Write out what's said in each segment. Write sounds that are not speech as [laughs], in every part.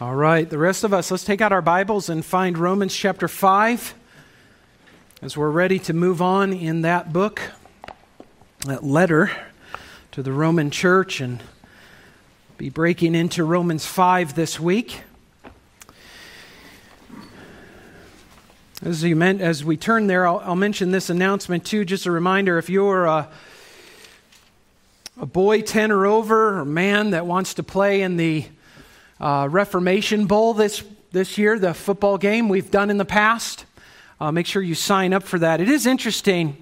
All right, the rest of us, let's take out our Bibles and find Romans chapter 5 as we're ready to move on in that book, that letter to the Roman church, and be breaking into Romans 5 this week. As, you meant, as we turn there, I'll, I'll mention this announcement too. Just a reminder if you're a, a boy 10 or over, or man that wants to play in the uh, Reformation Bowl this, this year, the football game we've done in the past. Uh, make sure you sign up for that. It is interesting.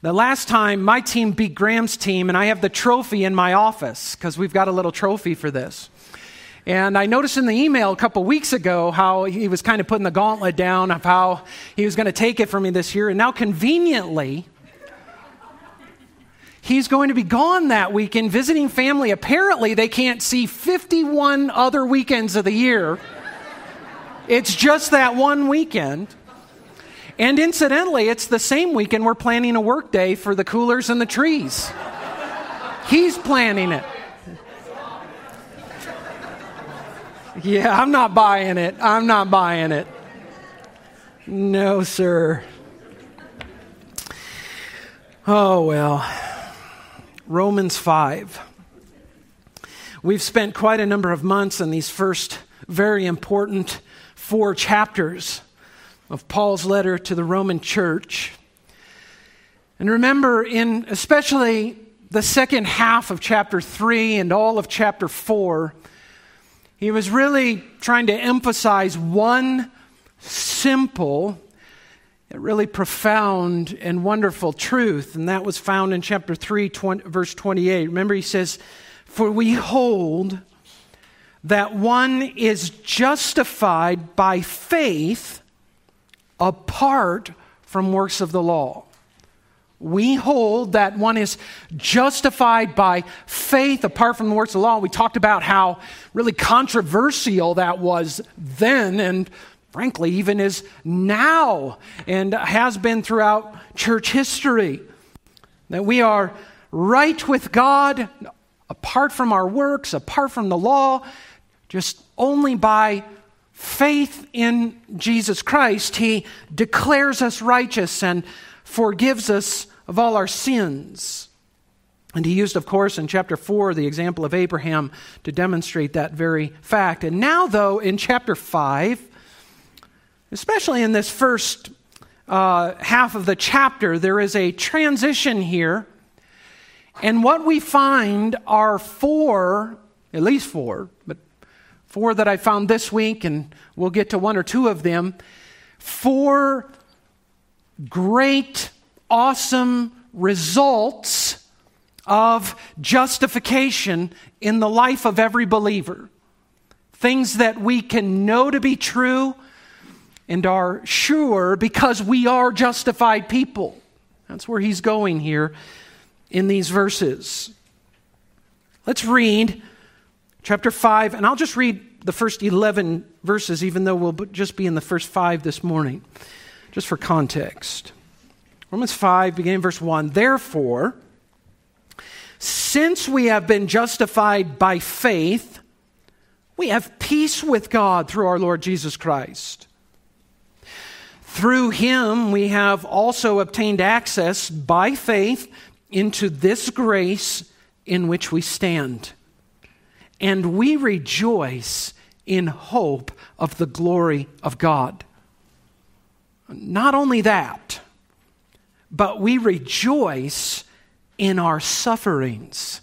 The last time my team beat Graham's team, and I have the trophy in my office because we've got a little trophy for this. And I noticed in the email a couple weeks ago how he was kind of putting the gauntlet down of how he was going to take it from me this year. And now, conveniently, He's going to be gone that weekend visiting family. Apparently, they can't see 51 other weekends of the year. It's just that one weekend. And incidentally, it's the same weekend we're planning a work day for the coolers and the trees. He's planning it. Yeah, I'm not buying it. I'm not buying it. No, sir. Oh, well. Romans 5. We've spent quite a number of months in these first very important four chapters of Paul's letter to the Roman church. And remember, in especially the second half of chapter 3 and all of chapter 4, he was really trying to emphasize one simple really profound and wonderful truth, and that was found in chapter 3, 20, verse 28. Remember, he says, For we hold that one is justified by faith apart from works of the law. We hold that one is justified by faith apart from the works of the law. We talked about how really controversial that was then, and frankly, even is now and has been throughout church history. That we are right with God apart from our works, apart from the law, just only by faith in Jesus Christ, He declares us righteous and forgives us of all our sins. And he used, of course, in chapter 4, the example of Abraham to demonstrate that very fact. And now, though, in chapter 5, especially in this first uh, half of the chapter, there is a transition here. And what we find are four, at least four, but four that I found this week, and we'll get to one or two of them. Four great, awesome results of justification in the life of every believer. Things that we can know to be true and are sure because we are justified people. That's where he's going here in these verses. Let's read chapter 5, and I'll just read the first 11 verses, even though we'll just be in the first five this morning, just for context. Romans 5, beginning verse 1. Therefore, since we have been justified by faith, we have peace with God through our Lord Jesus Christ through him, we have also obtained access by faith into this grace in which we stand. And we rejoice in hope of the glory of God. Not only that, but we rejoice in our sufferings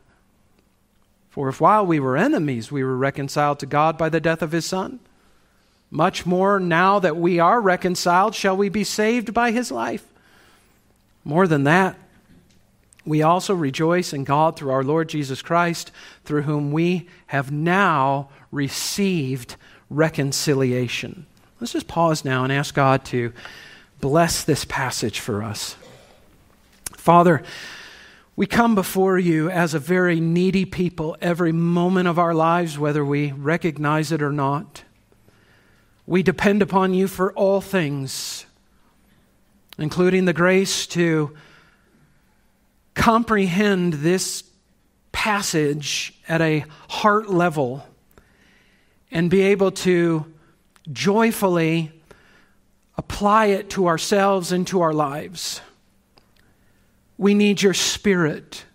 For if while we were enemies, we were reconciled to God by the death of his Son, much more now that we are reconciled, shall we be saved by his life. More than that, we also rejoice in God through our Lord Jesus Christ, through whom we have now received reconciliation. Let's just pause now and ask God to bless this passage for us. Father, we come before you as a very needy people every moment of our lives, whether we recognize it or not. We depend upon you for all things, including the grace to comprehend this passage at a heart level and be able to joyfully apply it to ourselves and to our lives. We need your Spirit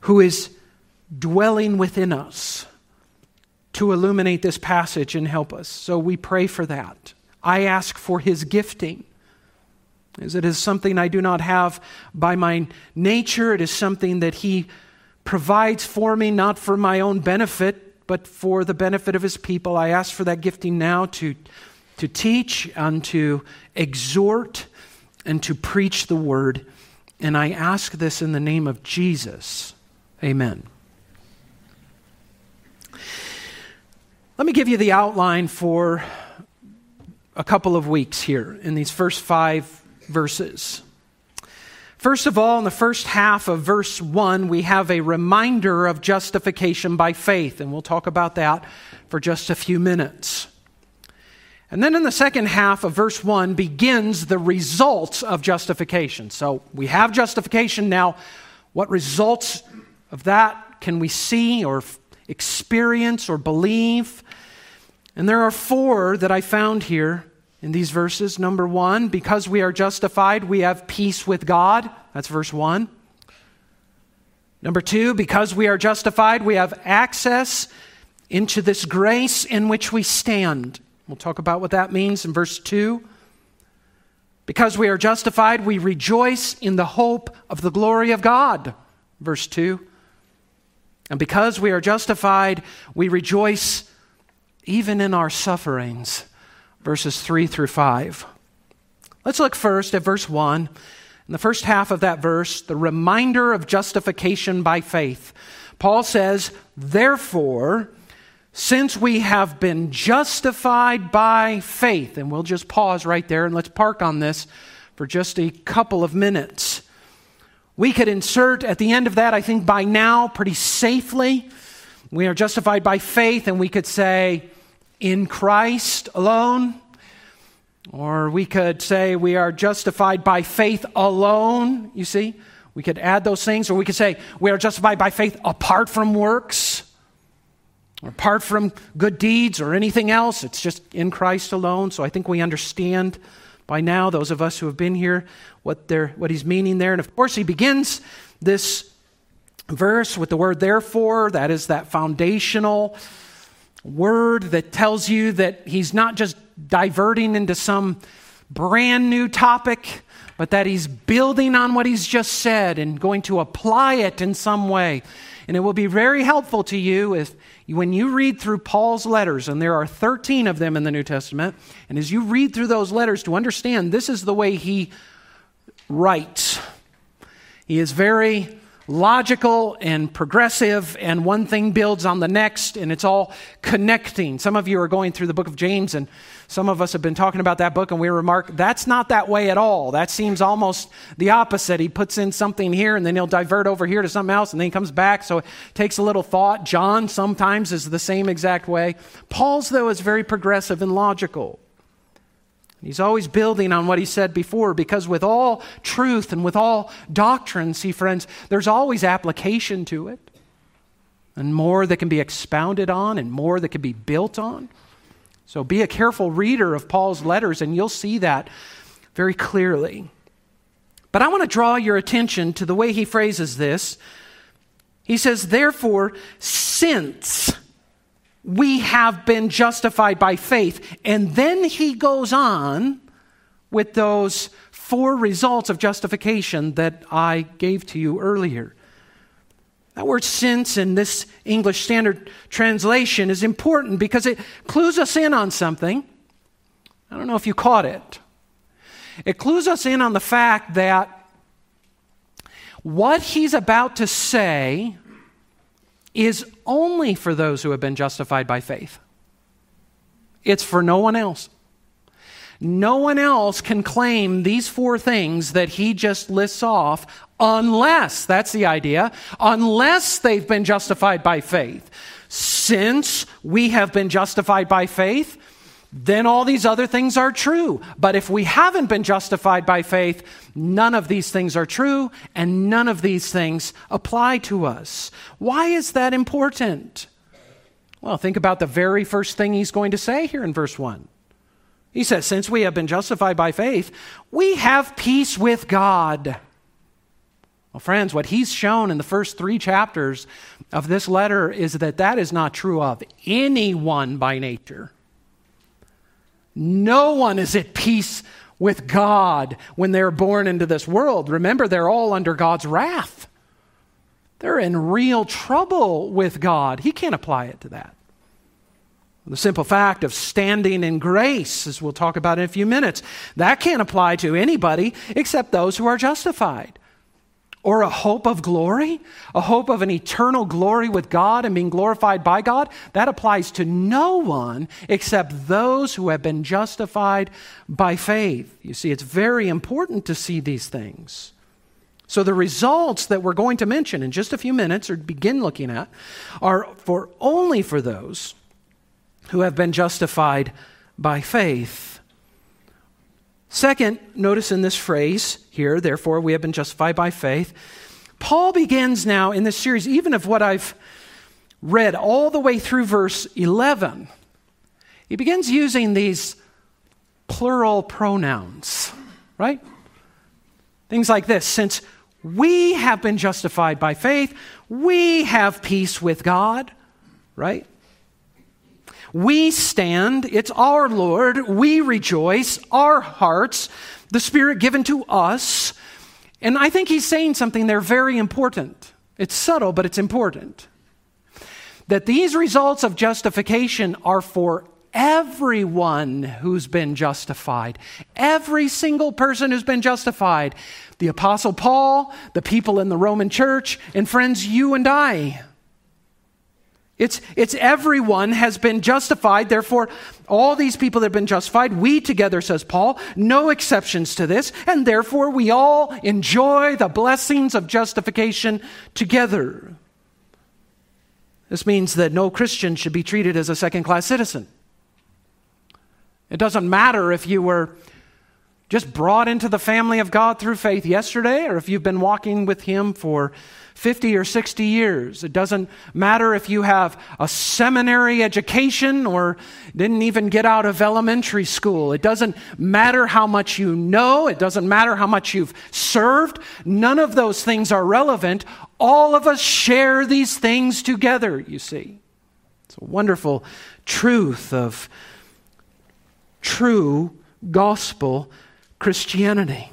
who is dwelling within us to illuminate this passage and help us. So we pray for that. I ask for his gifting. As it is something I do not have by my nature, it is something that he provides for me, not for my own benefit, but for the benefit of his people. I ask for that gifting now to, to teach and to exhort and to preach the word. And I ask this in the name of Jesus. Amen. Let me give you the outline for a couple of weeks here in these first five verses. First of all, in the first half of verse 1, we have a reminder of justification by faith, and we'll talk about that for just a few minutes. And then in the second half of verse 1 begins the results of justification. So we have justification now. What results of that can we see or experience or believe? And there are four that I found here in these verses. Number one, because we are justified, we have peace with God. That's verse 1. Number two, because we are justified, we have access into this grace in which we stand. We'll talk about what that means in verse 2. Because we are justified, we rejoice in the hope of the glory of God. Verse 2. And because we are justified, we rejoice even in our sufferings. Verses 3 through 5. Let's look first at verse 1. In the first half of that verse, the reminder of justification by faith. Paul says, Therefore, since we have been justified by faith, and we'll just pause right there and let's park on this for just a couple of minutes. We could insert at the end of that, I think by now, pretty safely, we are justified by faith, and we could say, in Christ alone. Or we could say we are justified by faith alone, you see. We could add those things, or we could say we are justified by faith apart from works apart from good deeds or anything else. It's just in Christ alone. So I think we understand by now, those of us who have been here, what, what he's meaning there. And of course, he begins this verse with the word therefore. That is that foundational word that tells you that he's not just diverting into some brand new topic, but that he's building on what he's just said and going to apply it in some way. And it will be very helpful to you if when you read through Paul's letters, and there are 13 of them in the New Testament, and as you read through those letters to understand this is the way he writes. He is very logical and progressive, and one thing builds on the next, and it's all connecting. Some of you are going through the book of James, and some of us have been talking about that book, and we remark that's not that way at all. That seems almost the opposite. He puts in something here, and then he'll divert over here to something else, and then he comes back, so it takes a little thought. John sometimes is the same exact way. Paul's, though, is very progressive and logical. He's always building on what he said before because with all truth and with all doctrine, see, friends, there's always application to it. And more that can be expounded on and more that can be built on. So be a careful reader of Paul's letters and you'll see that very clearly. But I want to draw your attention to the way he phrases this. He says, Therefore, since we have been justified by faith. And then he goes on with those four results of justification that I gave to you earlier. That word since in this English Standard Translation is important because it clues us in on something. I don't know if you caught it. It clues us in on the fact that what he's about to say is only for those who have been justified by faith. It's for no one else. No one else can claim these four things that he just lists off unless, that's the idea, unless they've been justified by faith. Since we have been justified by faith, then all these other things are true. But if we haven't been justified by faith, none of these things are true and none of these things apply to us. Why is that important? Well, think about the very first thing he's going to say here in verse 1. He says, Since we have been justified by faith, we have peace with God. Well, friends, what he's shown in the first three chapters of this letter is that that is not true of anyone by nature. No one is at peace with God when they're born into this world. Remember, they're all under God's wrath. They're in real trouble with God. He can't apply it to that. The simple fact of standing in grace, as we'll talk about in a few minutes, that can't apply to anybody except those who are justified or a hope of glory, a hope of an eternal glory with God and being glorified by God, that applies to no one except those who have been justified by faith. You see, it's very important to see these things. So, the results that we're going to mention in just a few minutes or begin looking at are for only for those who have been justified by faith. Second, notice in this phrase here, therefore, we have been justified by faith. Paul begins now in this series, even of what I've read all the way through verse 11, he begins using these plural pronouns, right? Things like this since we have been justified by faith, we have peace with God, right? We stand, it's our Lord, we rejoice, our hearts, the Spirit given to us. And I think he's saying something there very important. It's subtle, but it's important. That these results of justification are for everyone who's been justified. Every single person who's been justified. The Apostle Paul, the people in the Roman church, and friends, you and I. It's, it's everyone has been justified. Therefore, all these people that have been justified, we together, says Paul, no exceptions to this, and therefore we all enjoy the blessings of justification together. This means that no Christian should be treated as a second class citizen. It doesn't matter if you were just brought into the family of God through faith yesterday or if you've been walking with Him for 50 or 60 years. It doesn't matter if you have a seminary education or didn't even get out of elementary school. It doesn't matter how much you know. It doesn't matter how much you've served. None of those things are relevant. All of us share these things together, you see. It's a wonderful truth of true gospel Christianity.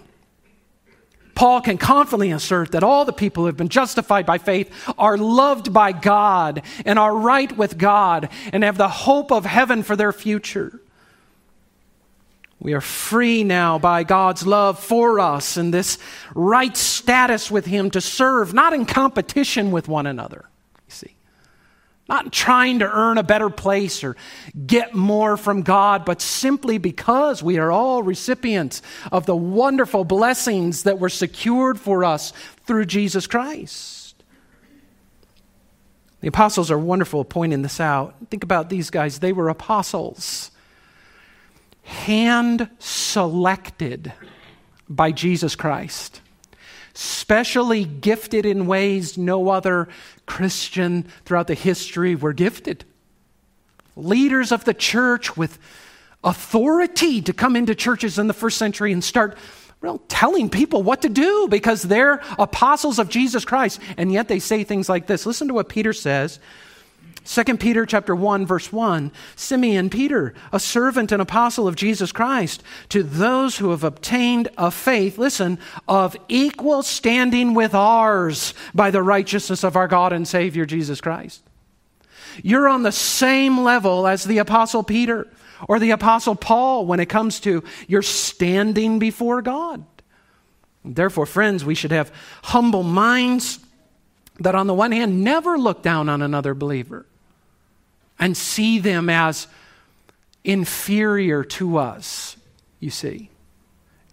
Paul can confidently assert that all the people who have been justified by faith are loved by God and are right with God and have the hope of heaven for their future. We are free now by God's love for us and this right status with Him to serve, not in competition with one another. Not trying to earn a better place or get more from God, but simply because we are all recipients of the wonderful blessings that were secured for us through Jesus Christ. The apostles are wonderful at pointing this out. Think about these guys. They were apostles, hand selected by Jesus Christ specially gifted in ways no other Christian throughout the history were gifted. Leaders of the church with authority to come into churches in the first century and start well, telling people what to do because they're apostles of Jesus Christ. And yet they say things like this. Listen to what Peter says, 2 Peter chapter 1 verse 1 Simeon Peter a servant and apostle of Jesus Christ to those who have obtained a faith listen of equal standing with ours by the righteousness of our God and Savior Jesus Christ. You're on the same level as the apostle Peter or the apostle Paul when it comes to your standing before God. Therefore friends we should have humble minds that on the one hand never look down on another believer and see them as inferior to us, you see.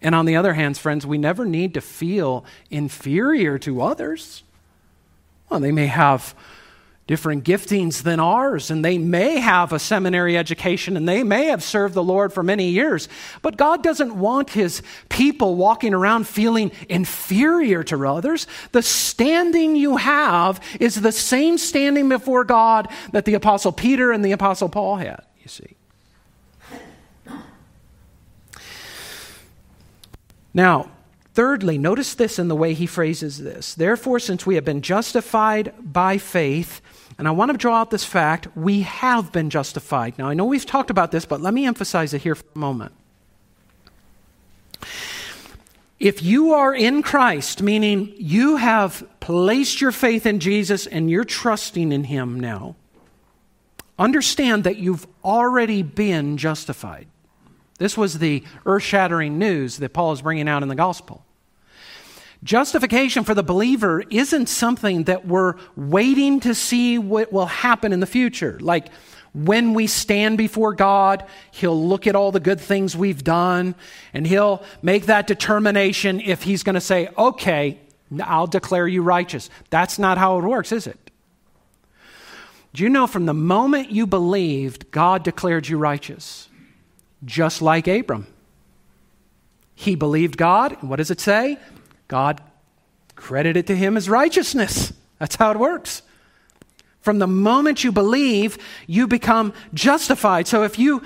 And on the other hand, friends, we never need to feel inferior to others. Well, they may have different giftings than ours, and they may have a seminary education, and they may have served the Lord for many years. But God doesn't want His people walking around feeling inferior to others. The standing you have is the same standing before God that the Apostle Peter and the Apostle Paul had, you see. Now, Thirdly, notice this in the way he phrases this. Therefore, since we have been justified by faith, and I want to draw out this fact we have been justified. Now, I know we've talked about this, but let me emphasize it here for a moment. If you are in Christ, meaning you have placed your faith in Jesus and you're trusting in Him now, understand that you've already been justified. This was the earth shattering news that Paul is bringing out in the gospel. Justification for the believer isn't something that we're waiting to see what will happen in the future. Like when we stand before God, He'll look at all the good things we've done and He'll make that determination if He's going to say, okay, I'll declare you righteous. That's not how it works, is it? Do you know from the moment you believed, God declared you righteous? Just like Abram. He believed God, what does it say? God credited to him as righteousness. That's how it works. From the moment you believe, you become justified. So if you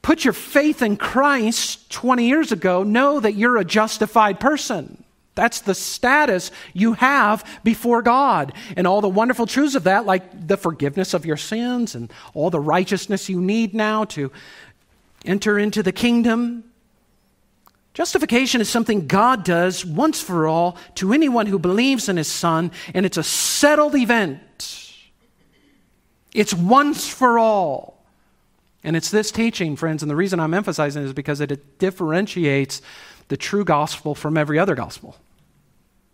put your faith in Christ 20 years ago, know that you're a justified person. That's the status you have before God. And all the wonderful truths of that, like the forgiveness of your sins and all the righteousness you need now to enter into the kingdom, Justification is something God does once for all to anyone who believes in His Son, and it's a settled event. It's once for all. And it's this teaching, friends, and the reason I'm emphasizing is because it differentiates the true gospel from every other gospel.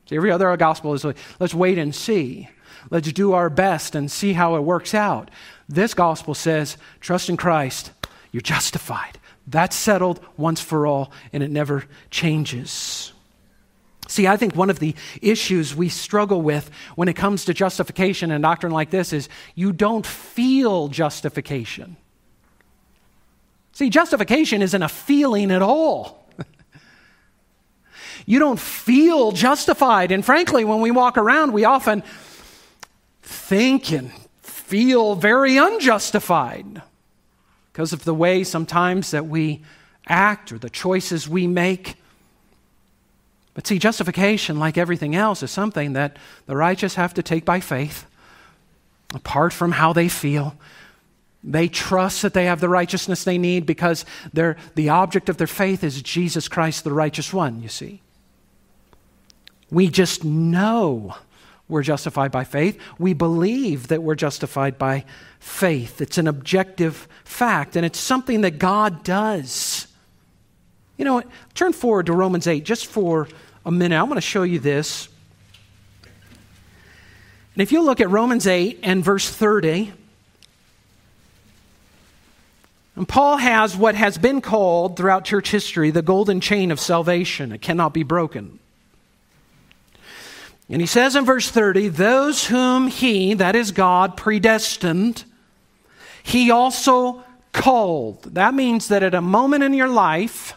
See, every other gospel is like, let's wait and see. Let's do our best and see how it works out. This gospel says, trust in Christ, you're justified. That's settled once for all, and it never changes. See, I think one of the issues we struggle with when it comes to justification and doctrine like this is you don't feel justification. See, justification isn't a feeling at all. [laughs] you don't feel justified. And frankly, when we walk around, we often think and feel very unjustified because of the way sometimes that we act or the choices we make. But see, justification, like everything else, is something that the righteous have to take by faith, apart from how they feel. They trust that they have the righteousness they need because the object of their faith is Jesus Christ, the righteous one, you see. We just know we're justified by faith. We believe that we're justified by faith. It's an objective fact, and it's something that God does. You know, turn forward to Romans 8 just for a minute. I want to show you this. And if you look at Romans 8 and verse 30, and Paul has what has been called throughout church history the golden chain of salvation. It cannot be broken. And he says in verse 30, those whom he, that is God, predestined, he also called. That means that at a moment in your life,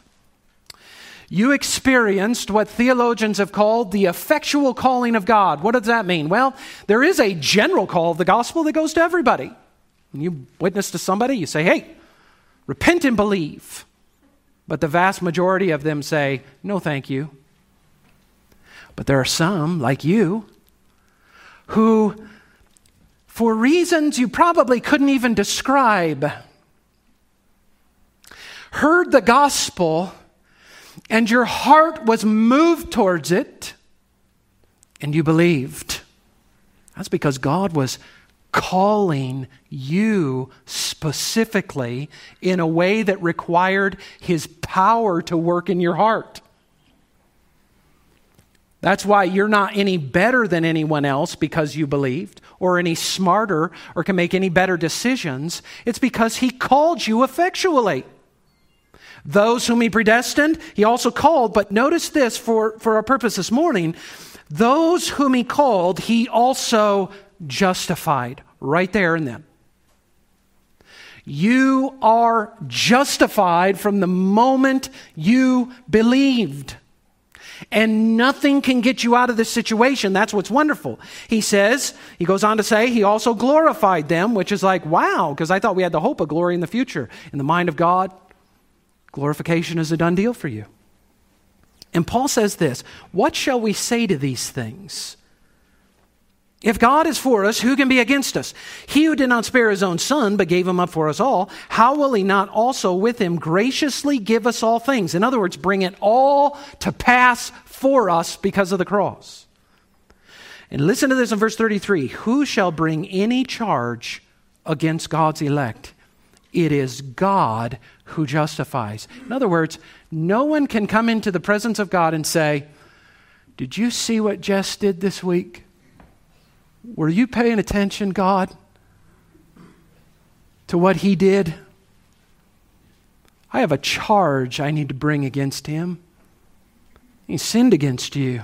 you experienced what theologians have called the effectual calling of God. What does that mean? Well, there is a general call of the gospel that goes to everybody. When you witness to somebody, you say, hey, repent and believe. But the vast majority of them say, no, thank you. But there are some, like you, who for reasons you probably couldn't even describe, heard the gospel and your heart was moved towards it and you believed. That's because God was calling you specifically in a way that required His power to work in your heart. That's why you're not any better than anyone else because you believed, or any smarter, or can make any better decisions. It's because He called you effectually. Those whom He predestined, He also called. But notice this for, for our purpose this morning those whom He called, He also justified. Right there and then. You are justified from the moment you believed. And nothing can get you out of this situation. That's what's wonderful. He says, he goes on to say, he also glorified them, which is like, wow, because I thought we had the hope of glory in the future. In the mind of God, glorification is a done deal for you. And Paul says this What shall we say to these things? If God is for us, who can be against us? He who did not spare his own son, but gave him up for us all, how will he not also with him graciously give us all things? In other words, bring it all to pass for us because of the cross. And listen to this in verse 33 Who shall bring any charge against God's elect? It is God who justifies. In other words, no one can come into the presence of God and say, Did you see what Jess did this week? Were you paying attention, God, to what he did? I have a charge I need to bring against him. He sinned against you.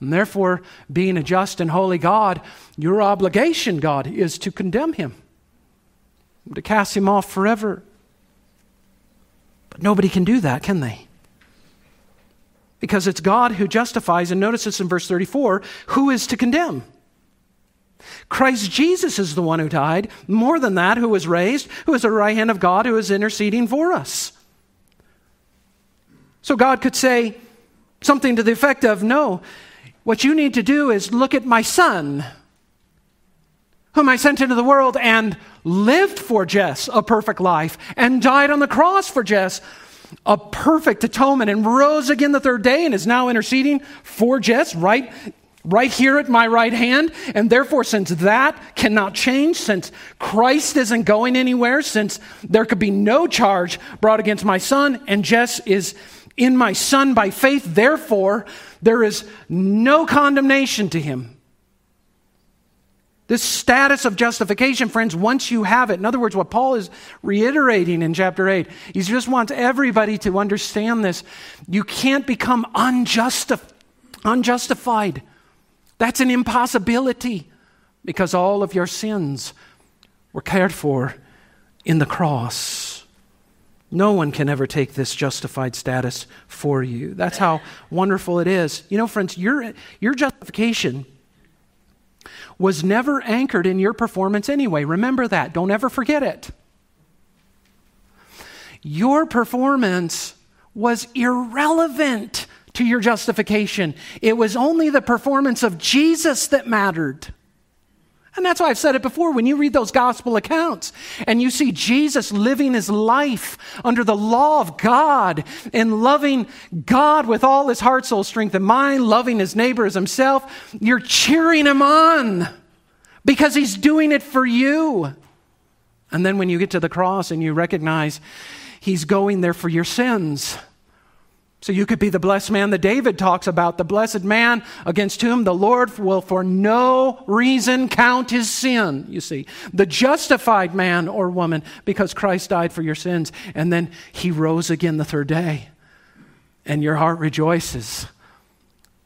And therefore, being a just and holy God, your obligation, God, is to condemn him, to cast him off forever. But nobody can do that, can they? Because it's God who justifies, and notice this in verse 34 who is to condemn? Christ Jesus is the one who died. More than that, who was raised, who is at the right hand of God, who is interceding for us. So God could say something to the effect of No, what you need to do is look at my son, whom I sent into the world and lived for Jess a perfect life and died on the cross for Jess a perfect atonement and rose again the third day and is now interceding for Jess right right here at my right hand. And therefore, since that cannot change, since Christ isn't going anywhere, since there could be no charge brought against my son, and Jess is in my son by faith, therefore, there is no condemnation to him. This status of justification, friends, once you have it, in other words, what Paul is reiterating in chapter 8, he just wants everybody to understand this. You can't become unjustif- unjustified that's an impossibility because all of your sins were cared for in the cross. No one can ever take this justified status for you. That's how wonderful it is. You know, friends, your, your justification was never anchored in your performance anyway. Remember that. Don't ever forget it. Your performance was irrelevant to your justification. It was only the performance of Jesus that mattered. And that's why I've said it before. When you read those gospel accounts and you see Jesus living his life under the law of God and loving God with all his heart, soul, strength, and mind, loving his neighbor as himself, you're cheering him on because he's doing it for you. And then when you get to the cross and you recognize he's going there for your sins, so you could be the blessed man that David talks about, the blessed man against whom the Lord will for no reason count his sin, you see. The justified man or woman because Christ died for your sins and then he rose again the third day. And your heart rejoices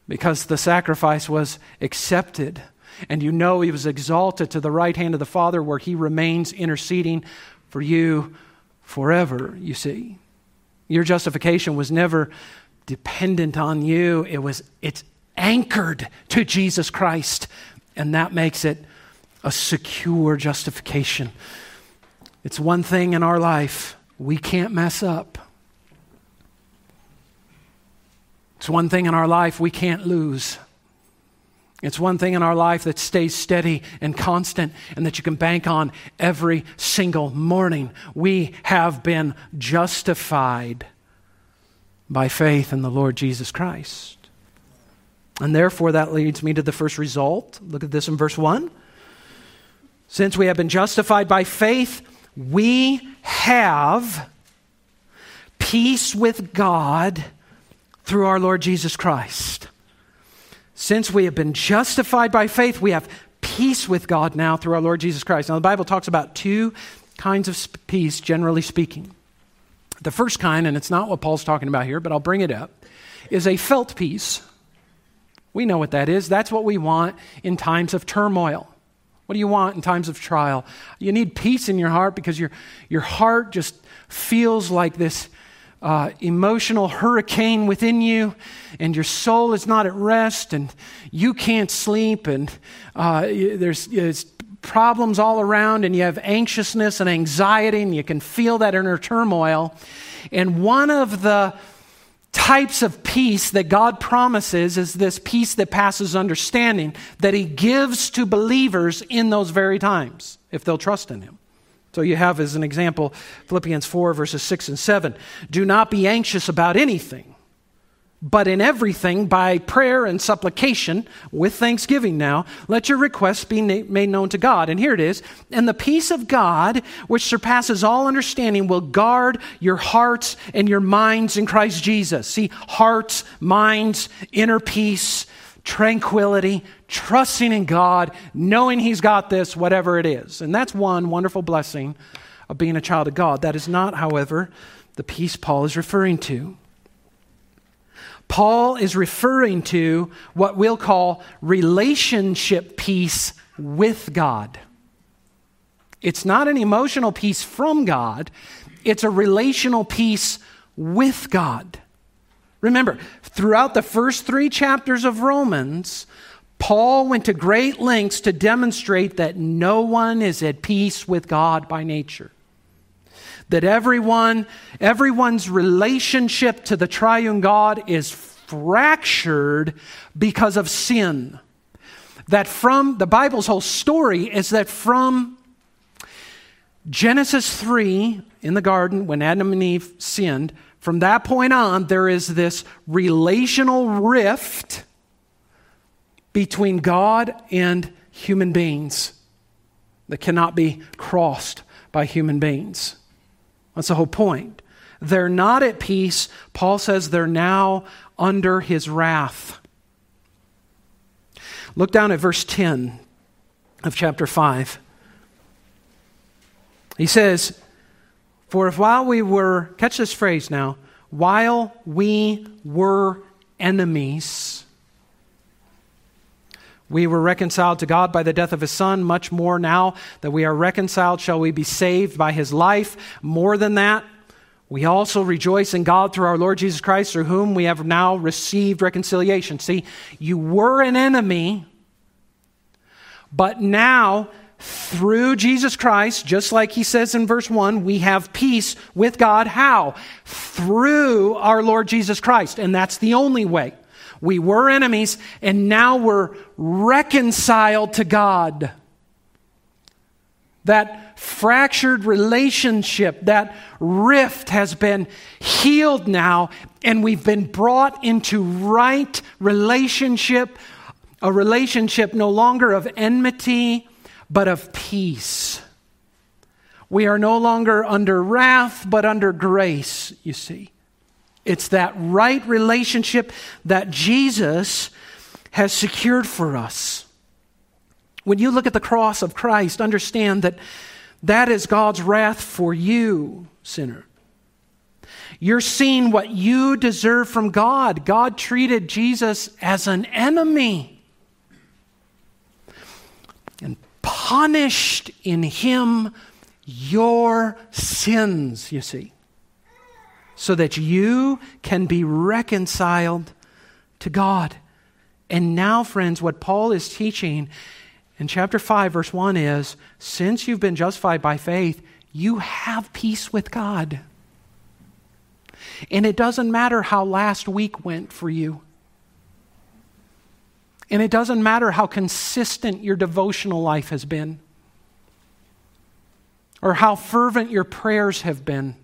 because the sacrifice was accepted. And you know he was exalted to the right hand of the Father where he remains interceding for you forever, you see. Your justification was never dependent on you. It was it's anchored to Jesus Christ, and that makes it a secure justification. It's one thing in our life we can't mess up. It's one thing in our life we can't lose. It's one thing in our life that stays steady and constant and that you can bank on every single morning. We have been justified by faith in the Lord Jesus Christ. And therefore, that leads me to the first result. Look at this in verse 1. Since we have been justified by faith, we have peace with God through our Lord Jesus Christ. Since we have been justified by faith, we have peace with God now through our Lord Jesus Christ. Now, the Bible talks about two kinds of peace, generally speaking. The first kind, and it's not what Paul's talking about here, but I'll bring it up, is a felt peace. We know what that is. That's what we want in times of turmoil. What do you want in times of trial? You need peace in your heart because your, your heart just feels like this uh, emotional hurricane within you, and your soul is not at rest, and you can't sleep, and uh, there's, there's problems all around, and you have anxiousness and anxiety, and you can feel that inner turmoil. And one of the types of peace that God promises is this peace that passes understanding that He gives to believers in those very times, if they'll trust in Him. So you have as an example Philippians 4, verses 6 and 7. Do not be anxious about anything, but in everything, by prayer and supplication, with thanksgiving now, let your requests be made known to God. And here it is. And the peace of God, which surpasses all understanding, will guard your hearts and your minds in Christ Jesus. See, hearts, minds, inner peace tranquility, trusting in God, knowing He's got this, whatever it is. And that's one wonderful blessing of being a child of God. That is not, however, the peace Paul is referring to. Paul is referring to what we'll call relationship peace with God. It's not an emotional peace from God, it's a relational peace with God. Remember, throughout the first three chapters of Romans, Paul went to great lengths to demonstrate that no one is at peace with God by nature. That everyone, everyone's relationship to the triune God is fractured because of sin. That from the Bible's whole story is that from Genesis 3 in the garden, when Adam and Eve sinned, from that point on, there is this relational rift between God and human beings that cannot be crossed by human beings. That's the whole point. They're not at peace. Paul says they're now under his wrath. Look down at verse 10 of chapter 5. He says, for if while we were, catch this phrase now, while we were enemies, we were reconciled to God by the death of his Son. Much more now that we are reconciled, shall we be saved by his life. More than that, we also rejoice in God through our Lord Jesus Christ, through whom we have now received reconciliation. See, you were an enemy, but now through Jesus Christ, just like he says in verse 1, we have peace with God. How? Through our Lord Jesus Christ. And that's the only way. We were enemies, and now we're reconciled to God. That fractured relationship, that rift has been healed now, and we've been brought into right relationship, a relationship no longer of enmity but of peace. We are no longer under wrath, but under grace, you see. It's that right relationship that Jesus has secured for us. When you look at the cross of Christ, understand that that is God's wrath for you, sinner. You're seeing what you deserve from God. God treated Jesus as an enemy. Punished in him your sins, you see, so that you can be reconciled to God. And now, friends, what Paul is teaching in chapter 5, verse 1 is since you've been justified by faith, you have peace with God. And it doesn't matter how last week went for you. And it doesn't matter how consistent your devotional life has been or how fervent your prayers have been.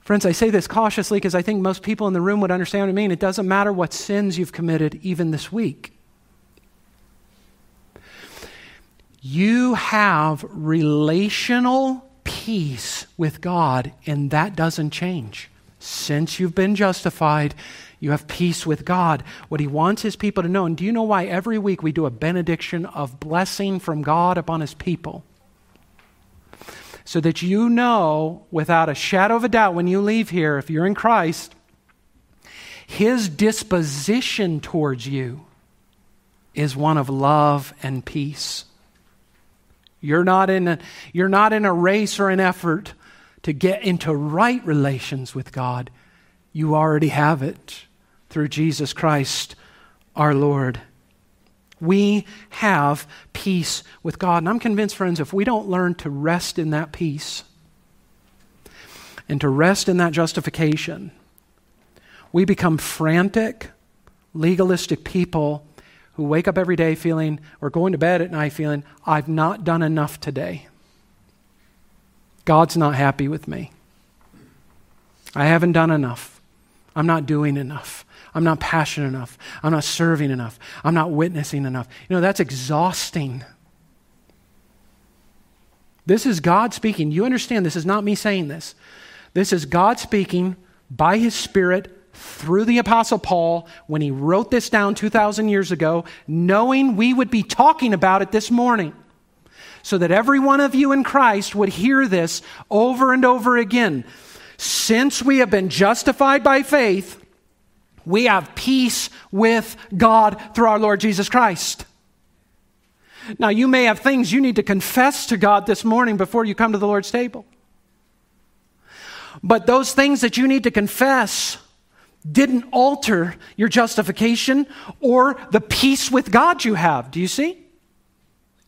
Friends, I say this cautiously because I think most people in the room would understand what I mean. It doesn't matter what sins you've committed, even this week. You have relational peace with God, and that doesn't change. Since you've been justified, you have peace with God. What he wants his people to know, and do you know why every week we do a benediction of blessing from God upon his people? So that you know without a shadow of a doubt when you leave here, if you're in Christ, his disposition towards you is one of love and peace. You're not in a, you're not in a race or an effort to get into right relations with God. You already have it through Jesus Christ our Lord. We have peace with God. And I'm convinced, friends, if we don't learn to rest in that peace and to rest in that justification, we become frantic, legalistic people who wake up every day feeling, or going to bed at night feeling, I've not done enough today. God's not happy with me. I haven't done enough. I'm not doing enough. I'm not passionate enough. I'm not serving enough. I'm not witnessing enough. You know, that's exhausting. This is God speaking. You understand, this is not me saying this. This is God speaking by His Spirit through the Apostle Paul when he wrote this down 2,000 years ago, knowing we would be talking about it this morning so that every one of you in Christ would hear this over and over again. Since we have been justified by faith, we have peace with God through our Lord Jesus Christ. Now, you may have things you need to confess to God this morning before you come to the Lord's table. But those things that you need to confess didn't alter your justification or the peace with God you have. Do you see?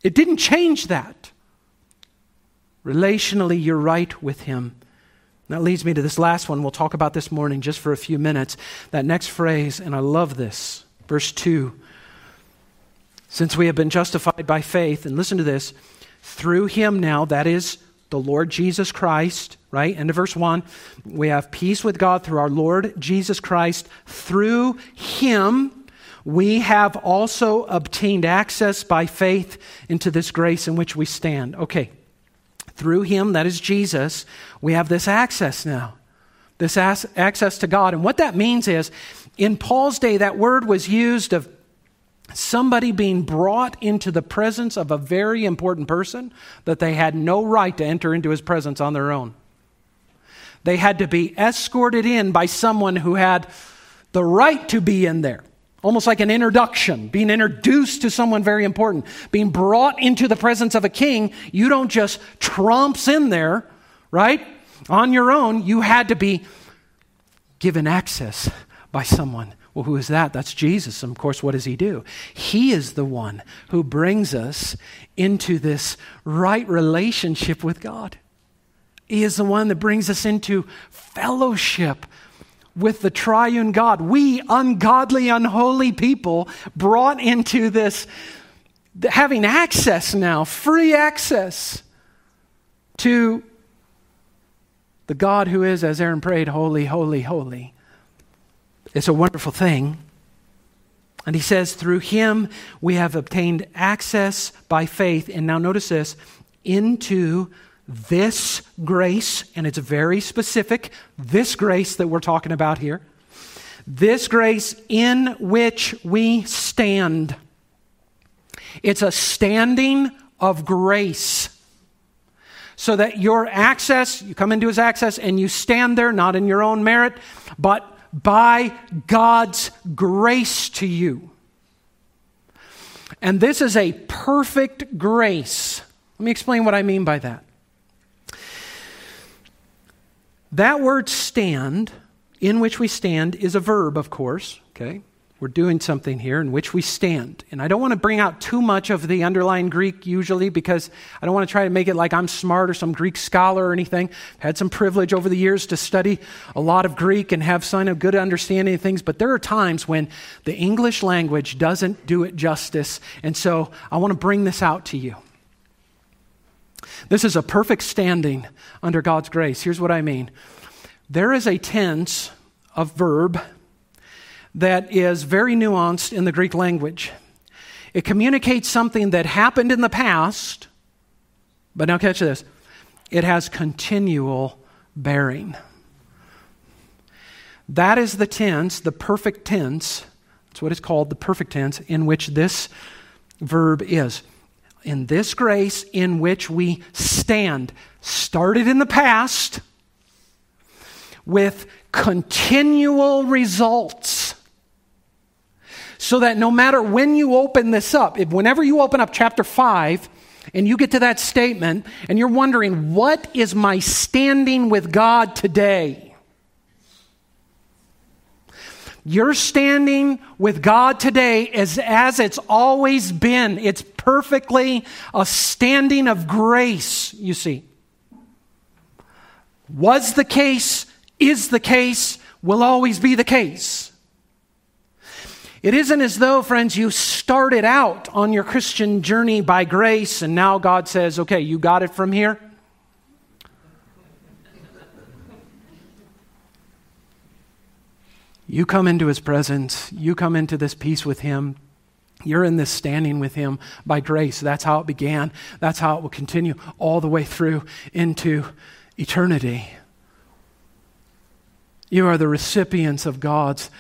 It didn't change that. Relationally, you're right with Him. That leads me to this last one we'll talk about this morning just for a few minutes. That next phrase, and I love this, verse 2. Since we have been justified by faith, and listen to this, through Him now, that is the Lord Jesus Christ, right? End of verse 1. We have peace with God through our Lord Jesus Christ. Through Him, we have also obtained access by faith into this grace in which we stand. Okay, through him, that is Jesus, we have this access now, this access to God. And what that means is, in Paul's day, that word was used of somebody being brought into the presence of a very important person that they had no right to enter into his presence on their own. They had to be escorted in by someone who had the right to be in there almost like an introduction, being introduced to someone very important, being brought into the presence of a king. You don't just tromps in there, right? On your own, you had to be given access by someone. Well, who is that? That's Jesus. And of course, what does he do? He is the one who brings us into this right relationship with God. He is the one that brings us into fellowship with the triune God. We, ungodly, unholy people, brought into this, having access now, free access to the God who is, as Aaron prayed, holy, holy, holy. It's a wonderful thing. And he says, through him we have obtained access by faith. And now notice this into this grace, and it's very specific, this grace that we're talking about here, this grace in which we stand. It's a standing of grace. So that your access, you come into his access and you stand there, not in your own merit, but by God's grace to you. And this is a perfect grace. Let me explain what I mean by that. That word stand, in which we stand, is a verb, of course, okay? we're doing something here in which we stand. And I don't want to bring out too much of the underlying Greek usually because I don't want to try to make it like I'm smart or some Greek scholar or anything. I've had some privilege over the years to study a lot of Greek and have some good understanding of things, but there are times when the English language doesn't do it justice. And so I want to bring this out to you. This is a perfect standing under God's grace. Here's what I mean there is a tense of verb that is very nuanced in the Greek language. It communicates something that happened in the past, but now catch this it has continual bearing. That is the tense, the perfect tense. That's what it's called, the perfect tense, in which this verb is. In this grace in which we stand, started in the past with continual results so that no matter when you open this up, if whenever you open up chapter 5 and you get to that statement and you're wondering, what is my standing with God today? Your standing with God today is as it's always been. It's perfectly a standing of grace, you see. Was the case, is the case, will always be the case. It isn't as though, friends, you started out on your Christian journey by grace and now God says, okay, you got it from here. You come into his presence, you come into this peace with him. You're in this standing with him by grace. That's how it began. That's how it will continue all the way through into eternity. You are the recipients of God's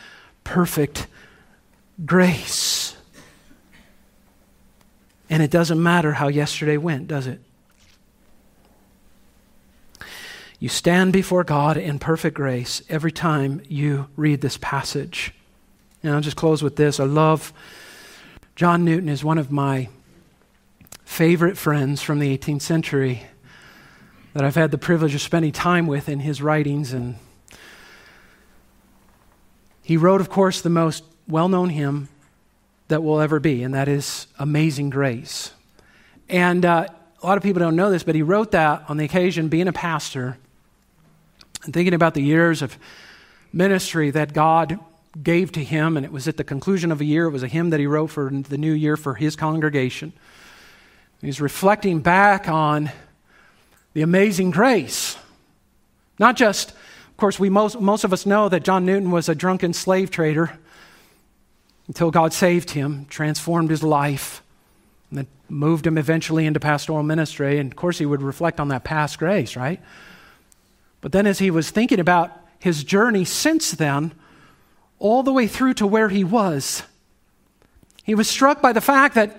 perfect grace. And it doesn't matter how yesterday went, does it? You stand before God in perfect grace every time you read this passage. And I'll just close with this. I love John Newton is one of my favorite friends from the 18th century that I've had the privilege of spending time with in his writings and he wrote of course the most well known hymn that will ever be, and that is Amazing Grace. And uh, a lot of people don't know this, but he wrote that on the occasion being a pastor and thinking about the years of ministry that God gave to him. And it was at the conclusion of a year, it was a hymn that he wrote for the new year for his congregation. He's reflecting back on the amazing grace. Not just, of course, we most, most of us know that John Newton was a drunken slave trader until God saved him, transformed his life, and then moved him eventually into pastoral ministry. And of course, he would reflect on that past grace, right? But then, as he was thinking about his journey since then, all the way through to where he was, he was struck by the fact that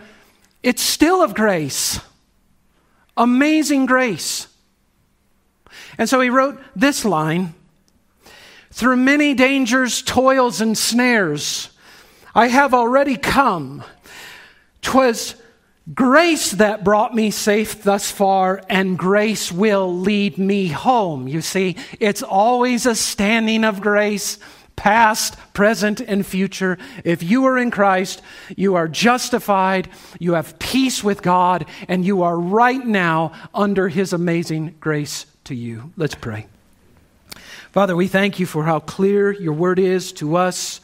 it's still of grace. Amazing grace. And so he wrote this line Through many dangers, toils, and snares, I have already come. 'Twas grace that brought me safe thus far, and grace will lead me home. You see, it's always a standing of grace, past, present, and future. If you are in Christ, you are justified, you have peace with God, and you are right now under His amazing grace to you. Let's pray. Father, we thank you for how clear your word is to us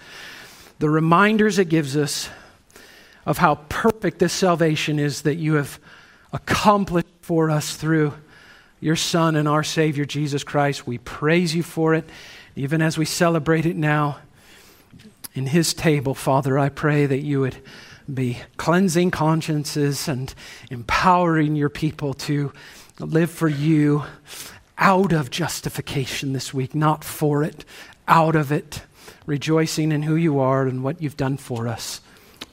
the reminders it gives us of how perfect this salvation is that you have accomplished for us through your Son and our Savior, Jesus Christ. We praise you for it, even as we celebrate it now. In His table, Father, I pray that you would be cleansing consciences and empowering your people to live for you out of justification this week, not for it, out of it rejoicing in who you are and what you've done for us.